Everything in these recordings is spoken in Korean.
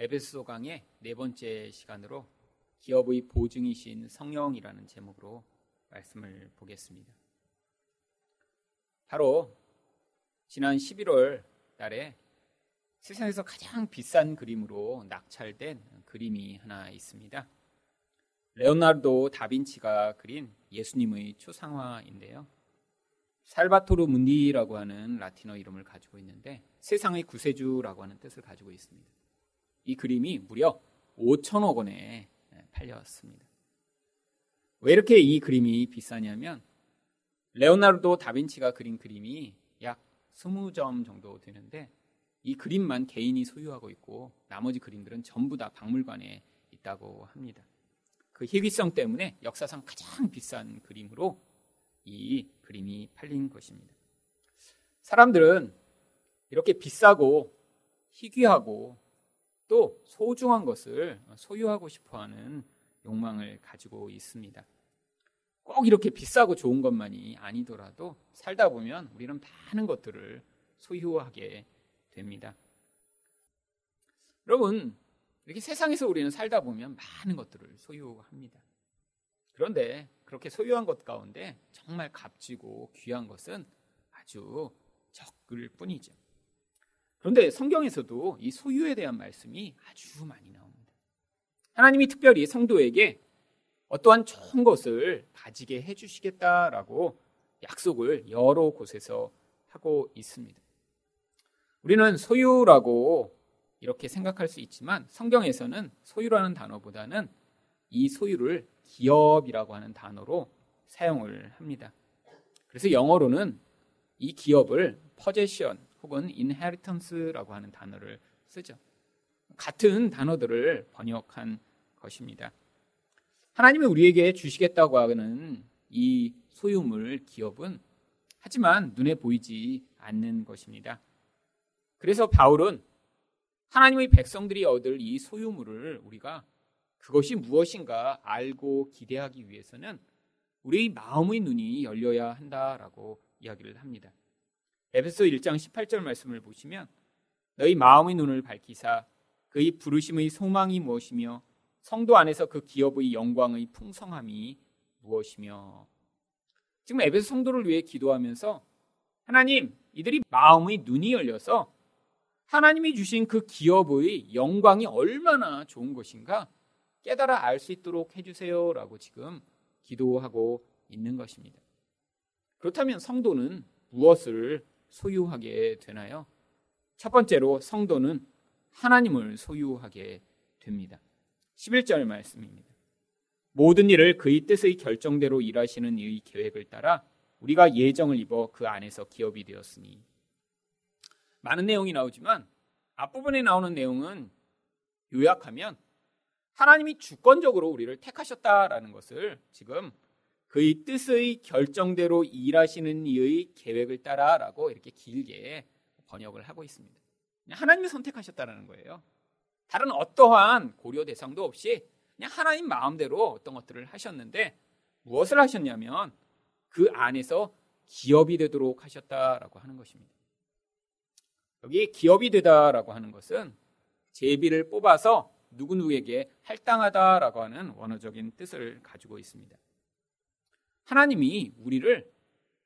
에베소 강의 네 번째 시간으로 기업의 보증이신 성령이라는 제목으로 말씀을 보겠습니다. 바로 지난 11월 달에 세상에서 가장 비싼 그림으로 낙찰된 그림이 하나 있습니다. 레오나르도 다빈치가 그린 예수님의 초상화인데요. 살바토르 문디라고 하는 라틴어 이름을 가지고 있는데 세상의 구세주라고 하는 뜻을 가지고 있습니다. 이 그림이 무려 5천억 원에 팔렸습니다. 왜 이렇게 이 그림이 비싸냐면 레오나르도 다빈치가 그린 그림이 약 20점 정도 되는데 이 그림만 개인이 소유하고 있고 나머지 그림들은 전부 다 박물관에 있다고 합니다. 그 희귀성 때문에 역사상 가장 비싼 그림으로 이 그림이 팔린 것입니다. 사람들은 이렇게 비싸고 희귀하고 또 소중한 것을 소유하고 싶어 하는 욕망을 가지고 있습니다. 꼭 이렇게 비싸고 좋은 것만이 아니더라도 살다 보면 우리는 많은 것들을 소유하게 됩니다. 여러분, 이렇게 세상에서 우리는 살다 보면 많은 것들을 소유합니다. 그런데 그렇게 소유한 것 가운데 정말 값지고 귀한 것은 아주 적을 뿐이죠. 그런데 성경에서도 이 소유에 대한 말씀이 아주 많이 나옵니다. 하나님이 특별히 성도에게 어떠한 좋은 것을 가지게 해주시겠다라고 약속을 여러 곳에서 하고 있습니다. 우리는 소유라고 이렇게 생각할 수 있지만 성경에서는 소유라는 단어보다는 이 소유를 기업이라고 하는 단어로 사용을 합니다. 그래서 영어로는 이 기업을 possession 혹은 inheritance라고 하는 단어를 쓰죠. 같은 단어들을 번역한 것입니다. 하나님이 우리에게 주시겠다고 하는 이 소유물 기업은 하지만 눈에 보이지 않는 것입니다. 그래서 바울은 하나님의 백성들이 얻을 이 소유물을 우리가 그것이 무엇인가 알고 기대하기 위해서는 우리의 마음의 눈이 열려야 한다라고 이야기를 합니다. 에베소 1장 18절 말씀을 보시면 너희 마음의 눈을 밝히사 그의 부르심의 소망이 무엇이며 성도 안에서 그 기업의 영광의 풍성함이 무엇이며 지금 에베소 성도를 위해 기도하면서 하나님 이들이 마음의 눈이 열려서 하나님이 주신 그 기업의 영광이 얼마나 좋은 것인가 깨달아 알 수 있도록 해주세요라고 지금 기도하고 있는 것입니다. 그렇다면 성도는 무엇을 소유하게 되나요? 첫 번째로 성도는 하나님을 소유하게 됩니다. 11절 말씀입니다. 모든 일을 그의 뜻의 결정대로 일하시는 이의 계획을 따라 우리가 예정을 입어 그 안에서 기업이 되었으니 많은 내용이 나오지만 앞부분에 나오는 내용은 요약하면 하나님이 주권적으로 우리를 택하셨다라는 것을 지금 그의 뜻의 결정대로 일하시는 이의 계획을 따라라고 이렇게 길게 번역을 하고 있습니다. 하나님이 선택하셨다라는 거예요. 다른 어떠한 고려 대상도 없이 그냥 하나님 마음대로 어떤 것들을 하셨는데 무엇을 하셨냐면 그 안에서 기업이 되도록 하셨다라고 하는 것입니다. 여기 기업이 되다라고 하는 것은 제비를 뽑아서 누구누구에게 할당하다라고 하는 원어적인 뜻을 가지고 있습니다. 하나님이 우리를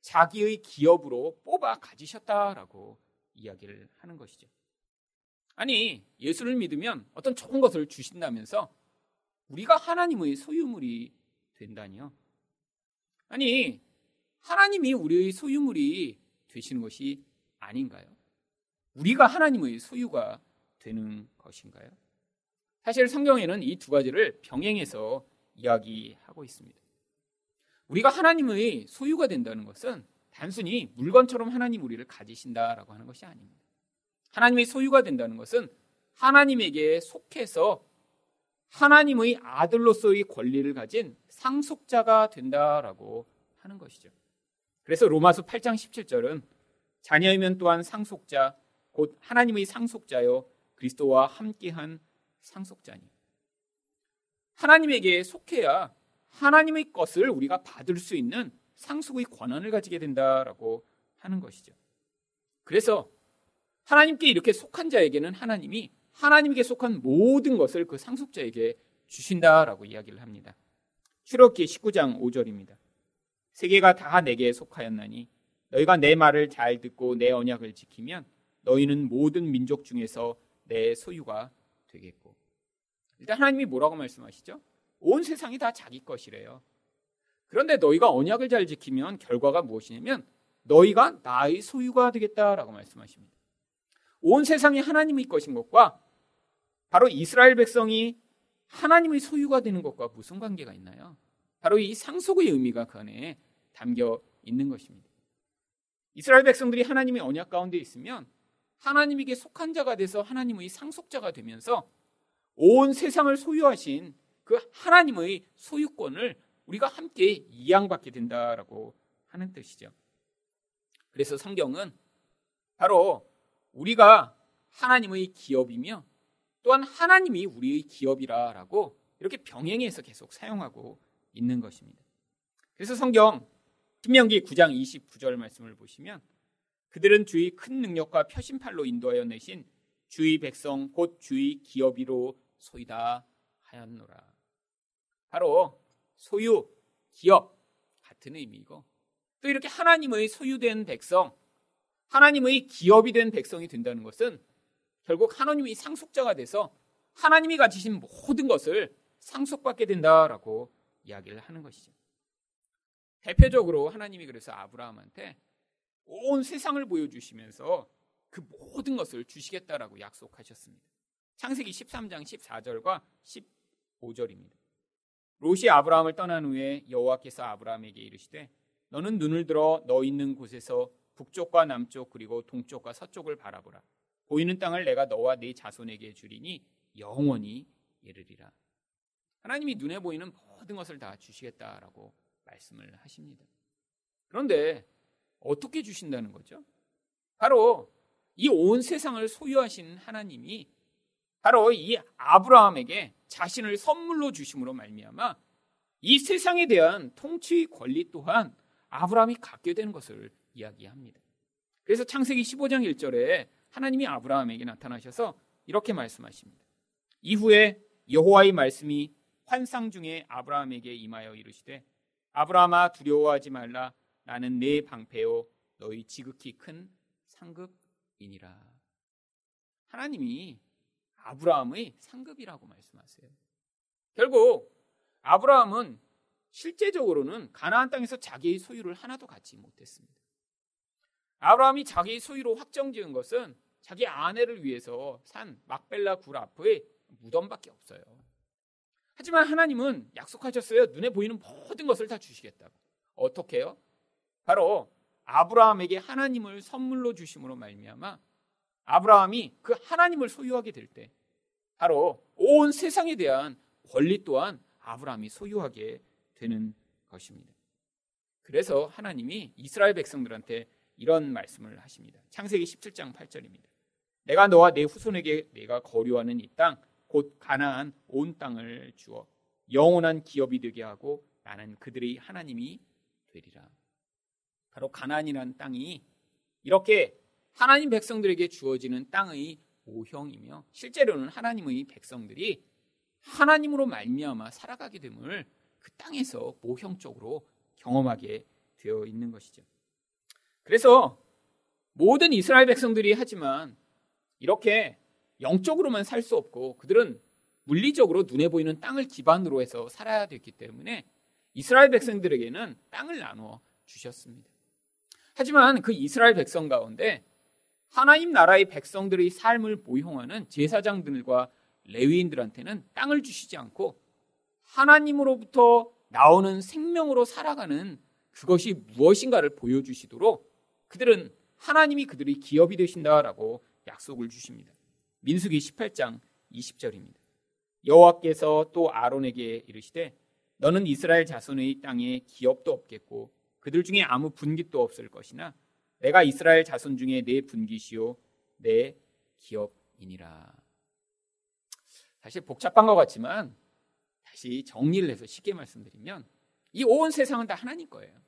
자기의 기업으로 뽑아 가지셨다라고 이야기를 하는 것이죠. 아니, 예수를 믿으면 어떤 좋은 것을 주신다면서 우리가 하나님의 소유물이 된다니요. 아니, 하나님이 우리의 소유물이 되시는 것이 아닌가요? 우리가 하나님의 소유가 되는 것인가요? 사실 성경에는 이 두 가지를 병행해서 이야기하고 있습니다. 우리가 하나님의 소유가 된다는 것은 단순히 물건처럼 하나님 우리를 가지신다라고 하는 것이 아닙니다. 하나님의 소유가 된다는 것은 하나님에게 속해서 하나님의 아들로서의 권리를 가진 상속자가 된다라고 하는 것이죠. 그래서 로마서 8장 17절은 자녀이면 또한 상속자 곧 하나님의 상속자여 그리스도와 함께한 상속자니. 하나님에게 속해야 하나님의 것을 우리가 받을 수 있는 상속의 권한을 가지게 된다라고 하는 것이죠. 그래서 하나님께 이렇게 속한 자에게는 하나님이 하나님에게 속한 모든 것을 그 상속자에게 주신다라고 이야기를 합니다. 출애굽기 19장 5절입니다. 세계가 다 내게 속하였나니 너희가 내 말을 잘 듣고 내 언약을 지키면 너희는 모든 민족 중에서 내 소유가 되겠고. 일단 하나님이 뭐라고 말씀하시죠? 온 세상이 다 자기 것이래요. 그런데 너희가 언약을 잘 지키면 결과가 무엇이냐면 너희가 나의 소유가 되겠다라고 말씀하십니다. 온 세상이 하나님의 것인 것과 바로 이스라엘 백성이 하나님의 소유가 되는 것과 무슨 관계가 있나요? 바로 이 상속의 의미가 그 안에 담겨 있는 것입니다. 이스라엘 백성들이 하나님의 언약 가운데 있으면 하나님에게 속한 자가 돼서 하나님의 상속자가 되면서 온 세상을 소유하신 그 하나님의 소유권을 우리가 함께 이양받게 된다라고 하는 뜻이죠. 그래서 성경은 바로 우리가 하나님의 기업이며 또한 하나님이 우리의 기업이라라고 이렇게 병행해서 계속 사용하고 있는 것입니다. 그래서 성경 신명기 9장 29절 말씀을 보시면 그들은 주의 큰 능력과 표심팔로 인도하여 내신 주의 백성 곧 주의 기업이로 소이다 하였노라. 바로 소유, 기업 같은 의미이고 또 이렇게 하나님의 소유된 백성, 하나님의 기업이 된 백성이 된다는 것은 결국 하나님이 상속자가 돼서 하나님이 가지신 모든 것을 상속받게 된다라고 이야기를 하는 것이죠. 대표적으로 하나님이 그래서 아브라함한테 온 세상을 보여주시면서 그 모든 것을 주시겠다라고 약속하셨습니다. 창세기 13장 14절과 15절입니다. 롯이 아브라함을 떠난 후에 여호와께서 아브라함에게 이르시되 너는 눈을 들어 너 있는 곳에서 북쪽과 남쪽 그리고 동쪽과 서쪽을 바라보라. 보이는 땅을 내가 너와 네 자손에게 주리니 영원히 이르리라. 하나님이 눈에 보이는 모든 것을 다 주시겠다라고 말씀을 하십니다. 그런데 어떻게 주신다는 거죠? 바로 이 온 세상을 소유하신 하나님이 바로 이 아브라함에게 자신을 선물로 주심으로 말미암아 이 세상에 대한 통치 권리 또한 아브라함이 갖게 되는 것을 이야기합니다. 그래서 창세기 15장 1절에 하나님이 아브라함에게 나타나셔서 이렇게 말씀하십니다. 이후에 여호와의 말씀이 환상 중에 아브라함에게 임하여 이르시되 아브라함아 두려워하지 말라 나는 내 방패요 너희 지극히 큰 상급이니라. 하나님이 아브라함의 상급이라고 말씀하세요. 결국 아브라함은 실제적으로는 가나안 땅에서 자기의 소유를 하나도 갖지 못했습니다. 아브라함이 자기의 소유로 확정지은 것은 자기 아내를 위해서 산 막벨라 굴 앞의 무덤밖에 없어요. 하지만 하나님은 약속하셨어요. 눈에 보이는 모든 것을 다 주시겠다고. 어떻게요? 바로 아브라함에게 하나님을 선물로 주심으로 말미암아 아브라함이 그 하나님을 소유하게 될 때 바로 온 세상에 대한 권리 또한 아브라함이 소유하게 되는 것입니다. 그래서 하나님이 이스라엘 백성들한테 이런 말씀을 하십니다. 창세기 17장 8절입니다. 내가 너와 내 후손에게 내가 거류하는 이 땅, 곧 가나안 온 땅을 주어 영원한 기업이 되게 하고 나는 그들의 하나님이 되리라. 바로 가나안이라는 땅이 이렇게 하나님 백성들에게 주어지는 땅의 모형이며 실제로는 하나님의 백성들이 하나님으로 말미암아 살아가게 됨을 그 땅에서 모형적으로 경험하게 되어 있는 것이죠. 그래서 모든 이스라엘 백성들이 하지만 이렇게 영적으로만 살 수 없고 그들은 물리적으로 눈에 보이는 땅을 기반으로 해서 살아야 됐기 때문에 이스라엘 백성들에게는 땅을 나누어 주셨습니다. 하지만 그 이스라엘 백성 가운데 하나님 나라의 백성들의 삶을 모형하는 제사장들과 레위인들한테는 땅을 주시지 않고 하나님으로부터 나오는 생명으로 살아가는 그것이 무엇인가를 보여주시도록 그들은 하나님이 그들의 기업이 되신다라고 약속을 주십니다. 민수기 18장 20절입니다. 여호와께서 또 아론에게 이르시되 너는 이스라엘 자손의 땅에 기업도 없겠고 그들 중에 아무 분깃도 없을 것이나 내가 이스라엘 자손 중에 내 분깃이요 내 기업이니라. 사실 복잡한 것 같지만 다시 정리를 해서 쉽게 말씀드리면 이 온 세상은 다 하나님 거예요.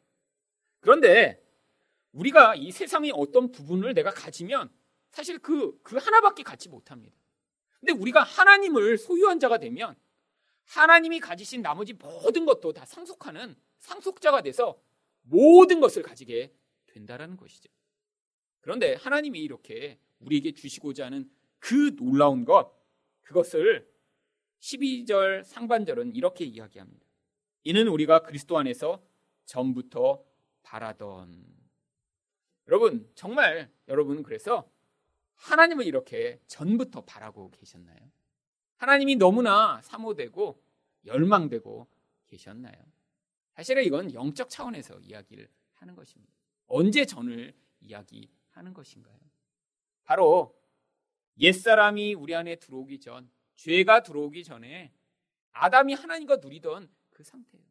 그런데 우리가 이 세상의 어떤 부분을 내가 가지면 사실 그, 그 하나밖에 갖지 못합니다. 근데 우리가 하나님을 소유한 자가 되면 하나님이 가지신 나머지 모든 것도 다 상속하는 상속자가 돼서 모든 것을 가지게 된다라는 것이죠. 그런데 하나님이 이렇게 우리에게 주시고자 하는 그 놀라운 것, 그것을 12절 상반절은 이렇게 이야기합니다. 이는 우리가 그리스도 안에서 전부터 바라던. 여러분, 정말 여러분 그래서 하나님을 이렇게 전부터 바라고 계셨나요? 하나님이 너무나 사모되고 열망되고 계셨나요? 사실은 이건 영적 차원에서 이야기를 하는 것입니다. 언제 전을 이야기하는 것인가요? 바로 옛사람이 우리 안에 들어오기 전, 죄가 들어오기 전에 아담이 하나님과 누리던 그 상태예요.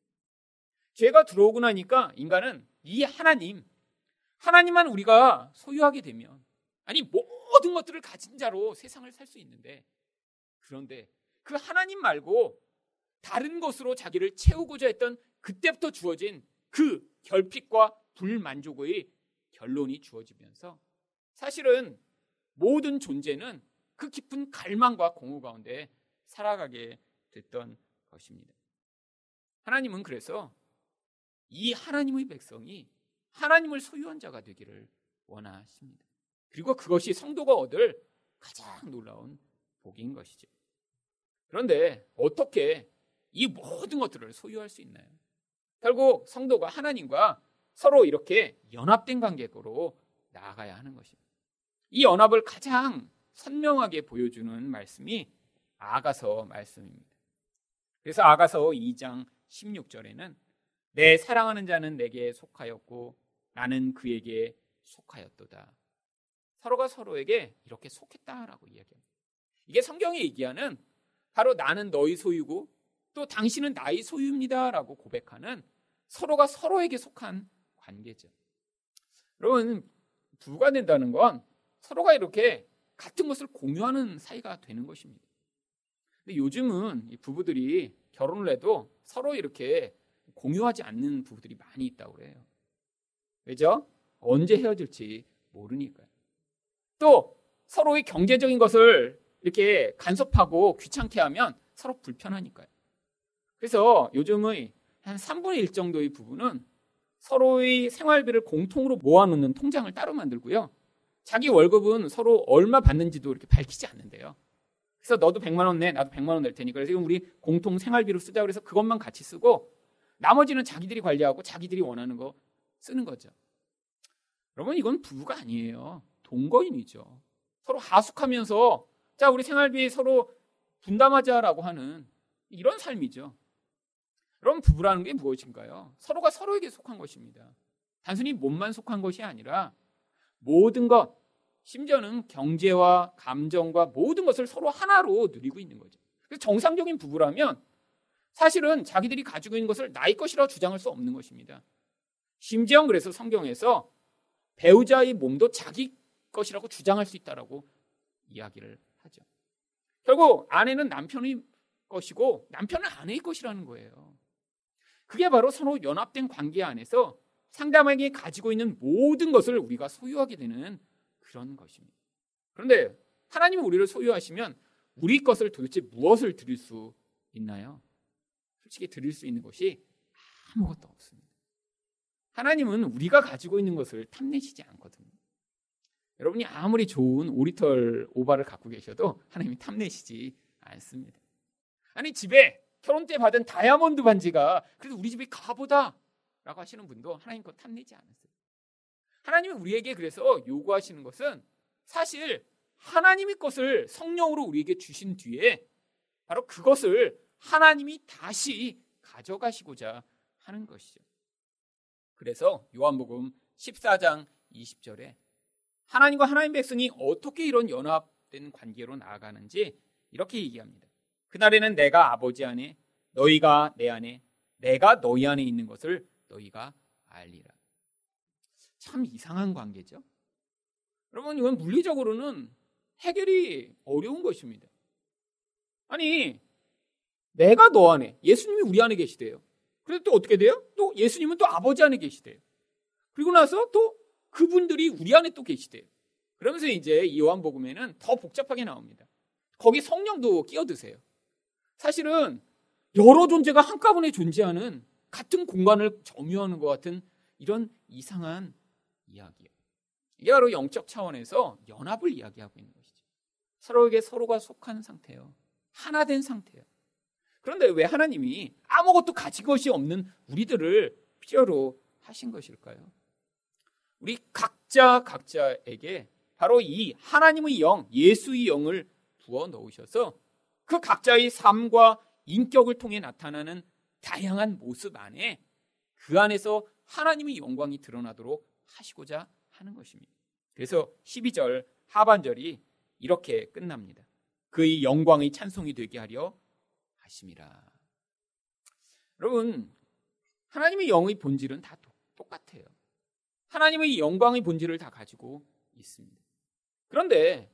죄가 들어오고 나니까 인간은 이 하나님, 하나님만 우리가 소유하게 되면, 아니, 모든 것들을 가진 자로 세상을 살 수 있는데, 그런데 그 하나님 말고 다른 것으로 자기를 채우고자 했던 그때부터 주어진 그 결핍과 불만족의 결론이 주어지면서 사실은 모든 존재는 그 깊은 갈망과 공허 가운데 살아가게 됐던 것입니다. 하나님은 그래서 이 하나님의 백성이 하나님을 소유한 자가 되기를 원하십니다. 그리고 그것이 성도가 얻을 가장 놀라운 복인 것이죠. 그런데 어떻게 이 모든 것들을 소유할 수 있나요? 결국 성도가 하나님과 서로 이렇게 연합된 관계로 나아가야 하는 것입니다. 이 연합을 가장 선명하게 보여주는 말씀이 아가서 말씀입니다. 그래서 아가서 2장 16절에는 내 사랑하는 자는 내게 속하였고 나는 그에게 속하였도다. 서로가 서로에게 이렇게 속했다라고 이야기합니다. 이게 성경이 얘기하는 바로 나는 너희 소유고 또 당신은 나의 소유입니다라고 고백하는 서로가 서로에게 속한 관계죠. 여러분 부부가 된다는 건 서로가 이렇게 같은 것을 공유하는 사이가 되는 것입니다. 근데 요즘은 부부들이 결혼을 해도 서로 이렇게 공유하지 않는 부부들이 많이 있다고 그래요. 왜죠? 언제 헤어질지 모르니까요. 또 서로의 경제적인 것을 이렇게 간섭하고 귀찮게 하면 서로 불편하니까요. 그래서 요즘의 한 3분의 1 정도의 부부는 서로의 생활비를 공통으로 모아놓는 통장을 따로 만들고요. 자기 월급은 서로 얼마 받는지도 이렇게 밝히지 않는데요. 그래서 너도 100만 원 내, 나도 100만 원 낼 테니까. 그래서 지금 우리 공통 생활비로 쓰자 그래서 그것만 같이 쓰고 나머지는 자기들이 관리하고 자기들이 원하는 거 쓰는 거죠. 여러분 이건 부부가 아니에요. 동거인이죠. 서로 하숙하면서 자 우리 생활비 서로 분담하자라고 하는 이런 삶이죠. 그럼 부부라는 게 무엇인가요? 서로가 서로에게 속한 것입니다. 단순히 몸만 속한 것이 아니라 모든 것, 심지어는 경제와 감정과 모든 것을 서로 하나로 누리고 있는 거죠. 그래서 정상적인 부부라면 사실은 자기들이 가지고 있는 것을 나의 것이라고 주장할 수 없는 것입니다. 심지어 그래서 성경에서 배우자의 몸도 자기 것이라고 주장할 수 있다라고 이야기를 하죠. 결국 아내는 남편의 것이고 남편은 아내의 것이라는 거예요. 그게 바로 서로 연합된 관계 안에서 상대방에게 가지고 있는 모든 것을 우리가 소유하게 되는 그런 것입니다. 그런데 하나님이 우리를 소유하시면 우리 것을 도대체 무엇을 드릴 수 있나요? 솔직히 드릴 수 있는 것이 아무것도 없습니다. 하나님은 우리가 가지고 있는 것을 탐내시지 않거든요. 여러분이 아무리 좋은 오리털 오바를 갖고 계셔도 하나님이 탐내시지 않습니다. 아니 집에 결혼 때 받은 다이아몬드 반지가 그래도 우리 집에 가보다 라고 하시는 분도 하나님 것 탐내지 않았어요. 하나님이 우리에게 그래서 요구하시는 것은 사실 하나님의 것을 성령으로 우리에게 주신 뒤에 바로 그것을 하나님이 다시 가져가시고자 하는 것이죠. 그래서 요한복음 14장 20절에 하나님과 하나님 백성이 어떻게 이런 연합된 관계로 나아가는지 이렇게 얘기합니다. 그날에는 내가 아버지 안에 너희가 내 안에 내가 너희 안에 있는 것을 너희가 알리라. 참 이상한 관계죠. 여러분 이건 물리적으로는 해결이 어려운 것입니다. 아니 내가 너 안에 예수님이 우리 안에 계시대요. 그래도 또 어떻게 돼요? 또 예수님은 또 아버지 안에 계시대요. 그리고 나서 또 그분들이 우리 안에 또 계시대요. 그러면서 이제 이 요한복음에는 더 복잡하게 나옵니다. 거기 성령도 끼어드세요. 사실은 여러 존재가 한꺼번에 존재하는 같은 공간을 점유하는 것 같은 이런 이상한 이야기예요. 이게 바로 영적 차원에서 연합을 이야기하고 있는 것이죠. 서로에게 서로가 속한 상태예요. 하나 된 상태예요. 그런데 왜 하나님이 아무것도 가진 것이 없는 우리들을 필요로 하신 것일까요? 우리 각자 각자에게 바로 이 하나님의 영, 예수의 영을 부어 넣으셔서 그 각자의 삶과 인격을 통해 나타나는 다양한 모습 안에 그 안에서 하나님의 영광이 드러나도록 하시고자 하는 것입니다. 그래서 12절 하반절이 이렇게 끝납니다. 그의 영광의 찬송이 되게 하려 하심이라. 여러분, 하나님의 영의 본질은 다 똑같아요. 하나님의 영광의 본질을 다 가지고 있습니다. 그런데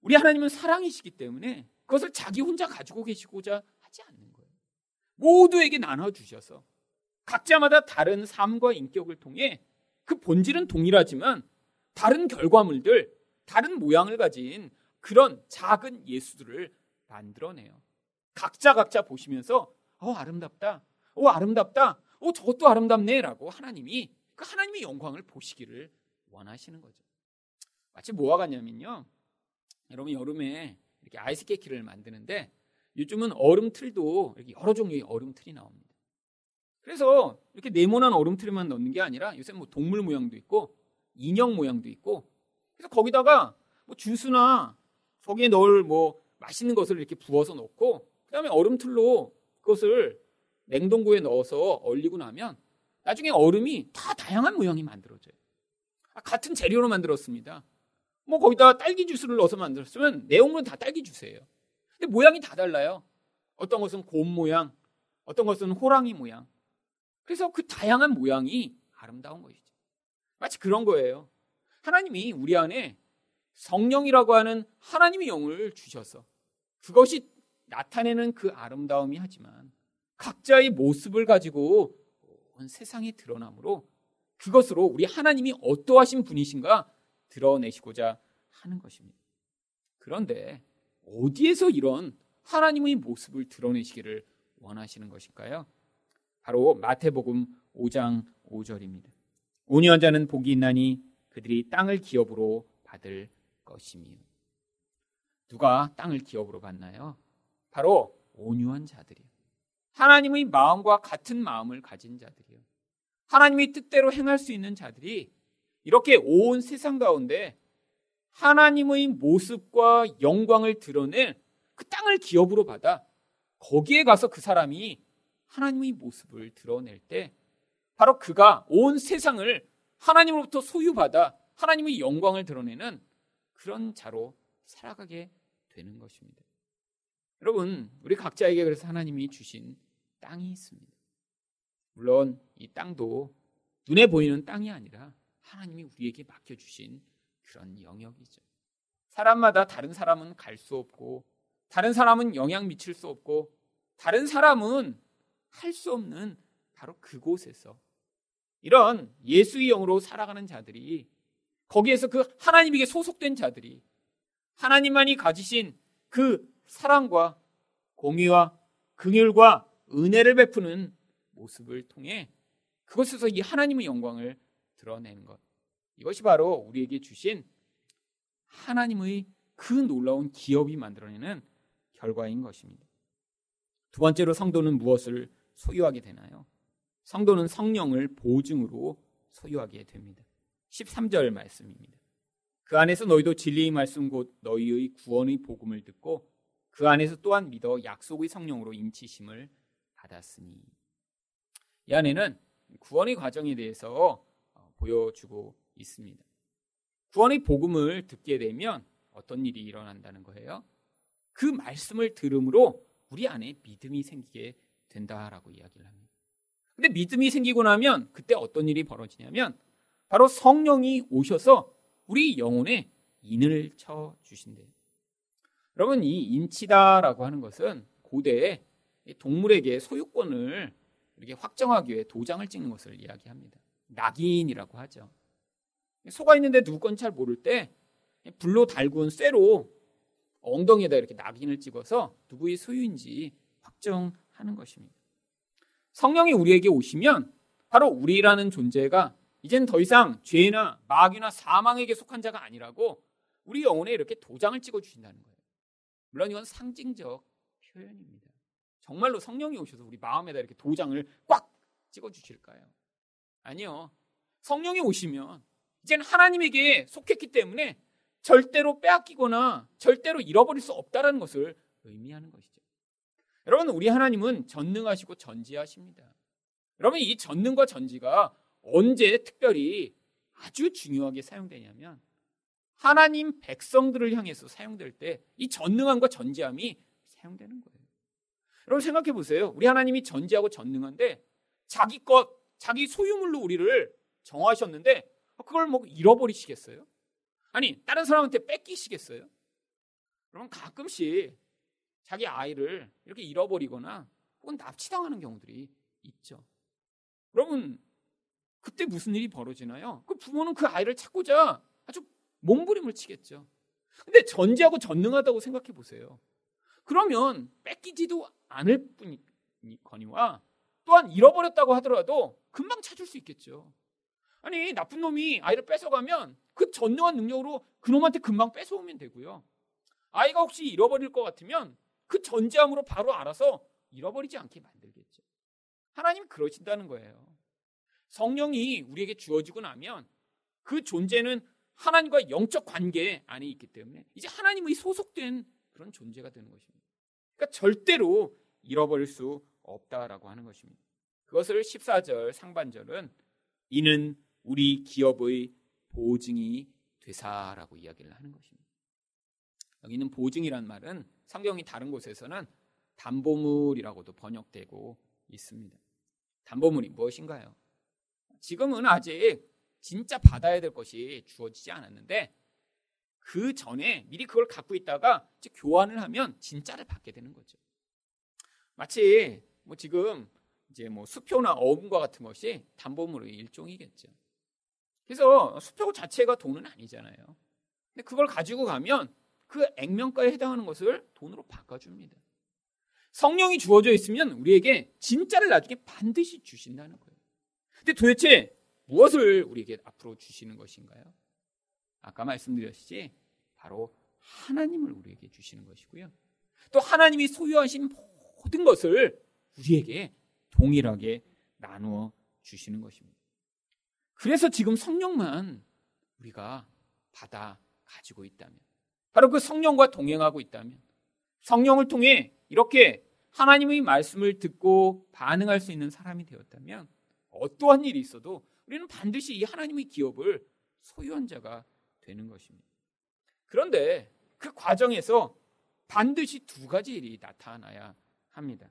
우리 하나님은 사랑이시기 때문에 그것을 자기 혼자 가지고 계시고자 하지 않는 거예요. 모두에게 나눠주셔서 각자마다 다른 삶과 인격을 통해 그 본질은 동일하지만 다른 결과물들, 다른 모양을 가진 그런 작은 예수들을 만들어내요. 각자 각자 보시면서 어 아름답다. 어 아름답다. 어 저것도 아름답네라고 하나님이 그 하나님의 영광을 보시기를 원하시는 거죠. 마치 뭐와 같냐면요. 여러분 여름에 이렇게 아이스 케이크를 만드는데 요즘은 얼음 틀도 이렇게 여러 종류의 얼음 틀이 나옵니다. 그래서 이렇게 네모난 얼음 틀만 넣는 게 아니라 요새 뭐 동물 모양도 있고 인형 모양도 있고 그래서 거기다가 뭐 주스나 거기에 넣을 뭐 맛있는 것을 이렇게 부어서 넣고 그다음에 얼음틀로 그것을 냉동고에 넣어서 얼리고 나면 나중에 얼음이 다 다양한 모양이 만들어져요. 아, 같은 재료로 만들었습니다. 뭐 거기다 딸기 주스를 넣어서 만들었으면 내용물은 다 딸기 주스예요. 근데 모양이 다 달라요. 어떤 것은 곰 모양, 어떤 것은 호랑이 모양. 그래서 그 다양한 모양이 아름다운 것이죠. 마치 그런 거예요. 하나님이 우리 안에 성령이라고 하는 하나님의 영을 주셔서 그것이 나타내는 그 아름다움이 하지만 각자의 모습을 가지고 온 세상에 드러나므로 그것으로 우리 하나님이 어떠하신 분이신가 드러내시고자 하는 것입니다. 그런데 어디에서 이런 하나님의 모습을 드러내시기를 원하시는 것일까요? 바로 마태복음 5장 5절입니다. 온유한 자는 복이 있나니 그들이 땅을 기업으로 받을 것이며 누가 땅을 기업으로 받나요? 바로 온유한 자들이요. 하나님의 마음과 같은 마음을 가진 자들이요. 하나님의 뜻대로 행할 수 있는 자들이 이렇게 온 세상 가운데 하나님의 모습과 영광을 드러낼 그 땅을 기업으로 받아 거기에 가서 그 사람이 하나님의 모습을 드러낼 때 바로 그가 온 세상을 하나님으로부터 소유받아 하나님의 영광을 드러내는 그런 자로 살아가게 되는 것입니다. 여러분, 우리 각자에게 그래서 하나님이 주신 땅이 있습니다. 물론 이 땅도 눈에 보이는 땅이 아니라 하나님이 우리에게 맡겨주신 그런 영역이죠. 사람마다 다른 사람은 갈 수 없고, 다른 사람은 영향 미칠 수 없고, 다른 사람은 할 수 없는 바로 그곳에서 이런 예수의 영으로 살아가는 자들이 거기에서 그 하나님에게 소속된 자들이 하나님만이 가지신 그 사랑과 공의와 긍휼과 은혜를 베푸는 모습을 통해 그것에서 이 하나님의 영광을 드러내는 것. 이것이 바로 우리에게 주신 하나님의 그 놀라운 기업이 만들어내는 결과인 것입니다. 두 번째로 성도는 무엇을 소유하게 되나요? 성도는 성령을 보증으로 소유하게 됩니다. 13절 말씀입니다. 그 안에서 너희도 진리의 말씀 곧 너희의 구원의 복음을 듣고 그 안에서 또한 믿어 약속의 성령으로 인치심을 받았으니 이 안에는 구원의 과정에 대해서 어, 보여주고 있습니다. 구원의 복음을 듣게 되면 어떤 일이 일어난다는 거예요? 그 말씀을 들음으로 우리 안에 믿음이 생기게 된다라고 이야기를 합니다. 근데 믿음이 생기고 나면 그때 어떤 일이 벌어지냐면 바로 성령이 오셔서 우리 영혼에 인을 쳐 주신대요. 여러분 이 인치다라고 하는 것은 고대에 동물에게 소유권을 이렇게 확정하기 위해 도장을 찍는 것을 이야기합니다. 낙인이라고 하죠. 소가 있는데 누구 건지 잘 모를 때 불로 달군 쇠로 엉덩이에다 이렇게 낙인을 찍어서 누구의 소유인지 확정하는 것입니다. 성령이 우리에게 오시면 바로 우리라는 존재가 이젠 더 이상 죄나 마귀나 사망에게 속한 자가 아니라고 우리 영혼에 이렇게 도장을 찍어 주신다는 거예요. 물론 이건 상징적 표현입니다. 정말로 성령이 오셔서 우리 마음에다 이렇게 도장을 꽉 찍어 주실까요? 아니요. 성령이 오시면 이제는 하나님에게 속했기 때문에 절대로 빼앗기거나 절대로 잃어버릴 수 없다라는 것을 의미하는 것이죠. 여러분, 우리 하나님은 전능하시고 전지하십니다. 여러분, 이 전능과 전지가 언제 특별히 아주 중요하게 사용되냐면 하나님 백성들을 향해서 사용될 때 이 전능함과 전지함이 사용되는 거예요. 여러분 생각해 보세요. 우리 하나님이 전지하고 전능한데 자기 것, 자기 소유물로 우리를 정하셨는데 그걸 뭐 잃어버리시겠어요? 아니, 다른 사람한테 뺏기시겠어요? 여러분 가끔씩 자기 아이를 이렇게 잃어버리거나 혹은 납치당하는 경우들이 있죠. 여러분 그때 무슨 일이 벌어지나요? 그 부모는 그 아이를 찾고자 아주 몸부림을 치겠죠. 근데 전지하고 전능하다고 생각해 보세요. 그러면 뺏기지도 않을 뿐이거니와 또한 잃어버렸다고 하더라도 금방 찾을 수 있겠죠. 아니 나쁜 놈이 아이를 뺏어가면 그 전능한 능력으로 그 놈한테 금방 뺏어오면 되고요. 아이가 혹시 잃어버릴 것 같으면 그 전지함으로 바로 알아서 잃어버리지 않게 만들겠죠. 하나님 그러신다는 거예요. 성령이 우리에게 주어지고 나면 그 존재는 하나님과 영적 관계 안에 있기 때문에 이제 하나님의 소속된 그런 존재가 되는 것입니다. 그러니까 절대로 잃어버릴 수 없다라고 하는 것입니다. 그것을 14절 상반절은 이는 우리 기업의 보증이 되사라고 이야기를 하는 것입니다. 여기는 보증이란 말은 성경이 다른 곳에서는 담보물이라고도 번역되고 있습니다. 담보물이 무엇인가요? 지금은 아직 진짜 받아야 될 것이 주어지지 않았는데 그 전에 미리 그걸 갖고 있다가 교환을 하면 진짜를 받게 되는 거죠. 마치 뭐 지금 이제 뭐 수표나 어음과 같은 것이 담보물의 일종이겠죠. 그래서 수표 자체가 돈은 아니잖아요. 근데 그걸 가지고 가면 그 액면가에 해당하는 것을 돈으로 바꿔줍니다. 성령이 주어져 있으면 우리에게 진짜를 나중에 반드시 주신다는 거예요. 근데 도대체 무엇을 우리에게 앞으로 주시는 것인가요? 아까 말씀드렸듯이 바로 하나님을 우리에게 주시는 것이고요. 또 하나님이 소유하신 모든 것을 우리에게 동일하게 나누어 주시는 것입니다. 그래서 지금 성령만 우리가 받아 가지고 있다면, 바로 그 성령과 동행하고 있다면, 성령을 통해 이렇게 하나님의 말씀을 듣고 반응할 수 있는 사람이 되었다면, 어떠한 일이 있어도 우리는 반드시 이 하나님의 기업을 소유한 자가 되는 것입니다. 그런데 그 과정에서 반드시 두 가지 일이 나타나야 합니다.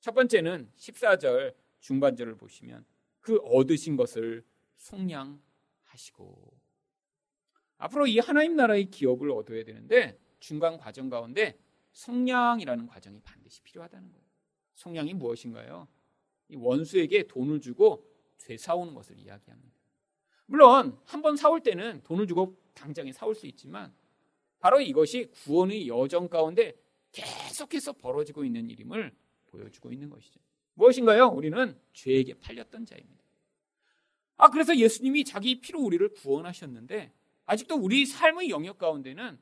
첫 번째는 14절 중반절을 보시면 그 얻으신 것을 속량하시고 앞으로 이 하나님 나라의 기업을 얻어야 되는데 중간 과정 가운데 속량이라는 과정이 반드시 필요하다는 거예요. 속량이 무엇인가요? 이 원수에게 돈을 주고 되사오는 것을 이야기합니다. 물론 한 번 사올 때는 돈을 주고 당장에 사올 수 있지만 바로 이것이 구원의 여정 가운데 계속해서 벌어지고 있는 일임을 보여주고 있는 것이죠. 무엇인가요? 우리는 죄에게 팔렸던 자입니다. 아, 그래서 예수님이 자기 피로 우리를 구원하셨는데 아직도 우리 삶의 영역 가운데는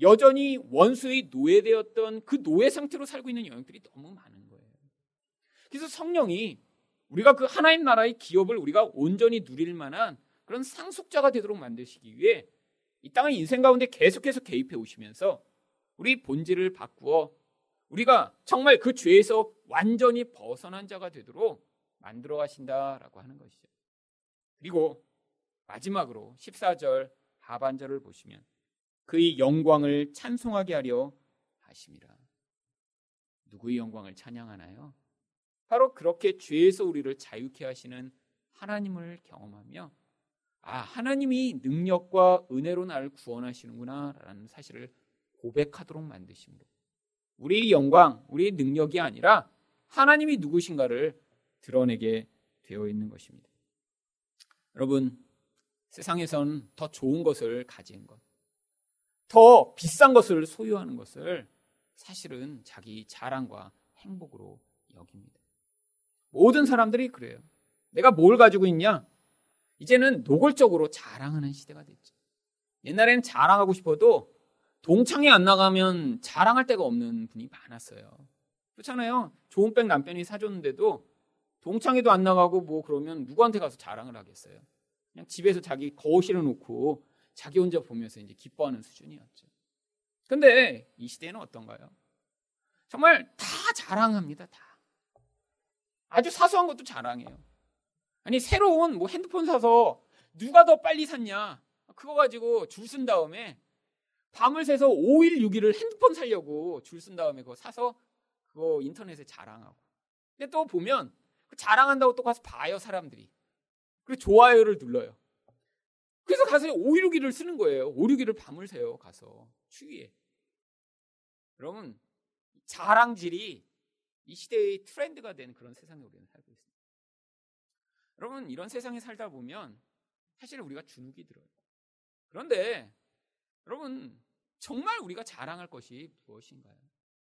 여전히 원수의 노예되었던 그 노예 상태로 살고 있는 영역들이 너무 많은 거예요. 그래서 성령이 우리가 그 하나님 나라의 기업을 우리가 온전히 누릴 만한 그런 상속자가 되도록 만드시기 위해 이 땅의 인생 가운데 계속해서 개입해 오시면서 우리 본질을 바꾸어 우리가 정말 그 죄에서 완전히 벗어난 자가 되도록 만들어 가신다라고 하는 것이죠. 그리고 마지막으로 14절 하반절을 보시면 그의 영광을 찬송하게 하려 하심이라. 누구의 영광을 찬양하나요? 바로 그렇게 죄에서 우리를 자유케 하시는 하나님을 경험하며 아, 하나님이 능력과 은혜로 나를 구원하시는구나라는 사실을 고백하도록 만드심으로 우리의 영광, 우리의 능력이 아니라 하나님이 누구신가를 드러내게 되어 있는 것입니다. 여러분, 세상에선 더 좋은 것을 가진 것, 더 비싼 것을 소유하는 것을 사실은 자기 자랑과 행복으로 여깁니다. 모든 사람들이 그래요. 내가 뭘 가지고 있냐? 이제는 노골적으로 자랑하는 시대가 됐죠. 옛날에는 자랑하고 싶어도 동창회 안 나가면 자랑할 데가 없는 분이 많았어요. 그렇잖아요. 좋은 백 남편이 사줬는데도 동창회도 안 나가고 뭐 그러면 누구한테 가서 자랑을 하겠어요. 그냥 집에서 자기 거실을 놓고 자기 혼자 보면서 이제 기뻐하는 수준이었죠. 근데 이 시대는 어떤가요? 정말 다 자랑합니다. 다. 아주 사소한 것도 자랑해요. 아니 새로운 뭐 핸드폰 사서 누가 더 빨리 샀냐 그거 가지고 줄 쓴 다음에 밤을 새서 5일 6일을 핸드폰 살려고 줄 쓴 다음에 그거 사서 그거 인터넷에 자랑하고 근데 또 보면 그 자랑한다고 또 가서 봐요 사람들이 그리고 좋아요를 눌러요 그래서 가서 5일 6일을 쓰는 거예요 5, 6일을 밤을 새요 가서 추위에 여러분 자랑질이 이 시대의 트렌드가 된 그런 세상에 우리는 살고 있습니다. 여러분 이런 세상에 살다 보면 사실 우리가 주눅이 들어요. 그런데 여러분 정말 우리가 자랑할 것이 무엇인가요?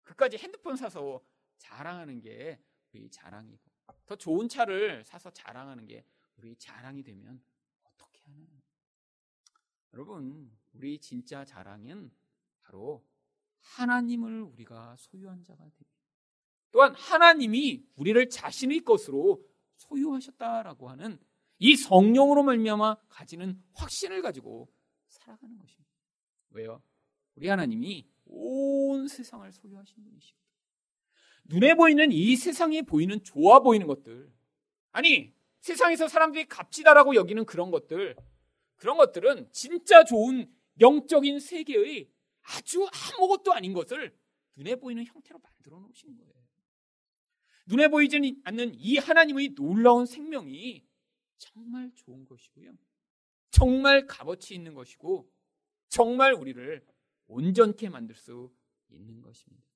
그까지 핸드폰 사서 자랑하는 게 우리 자랑이고 더 좋은 차를 사서 자랑하는 게 우리 자랑이 되면 어떻게 하나요? 여러분 우리 진짜 자랑은 바로 하나님을 우리가 소유한 자가 됩니다. 또한 하나님이 우리를 자신의 것으로 소유하셨다라고 하는 이 성령으로 말미암아 가지는 확신을 가지고 살아가는 것입니다. 왜요? 우리 하나님이 온 세상을 소유하신 분이십니다. 눈에 보이는 이 세상에 보이는 좋아 보이는 것들 아니 세상에서 사람들이 값지다라고 여기는 그런 것들 그런 것들은 진짜 좋은 영적인 세계의 아주 아무것도 아닌 것을 눈에 보이는 형태로 만들어 놓으신 거예요. 눈에 보이지 않는 이 하나님의 놀라운 생명이 정말 좋은 것이고요. 정말 값어치 있는 것이고 정말 우리를 온전케 만들 수 있는 것입니다.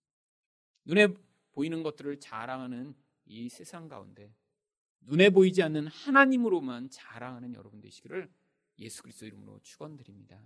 눈에 보이는 것들을 자랑하는 이 세상 가운데 눈에 보이지 않는 하나님으로만 자랑하는 여러분 되시기를 예수 그리스도 이름으로 축원드립니다.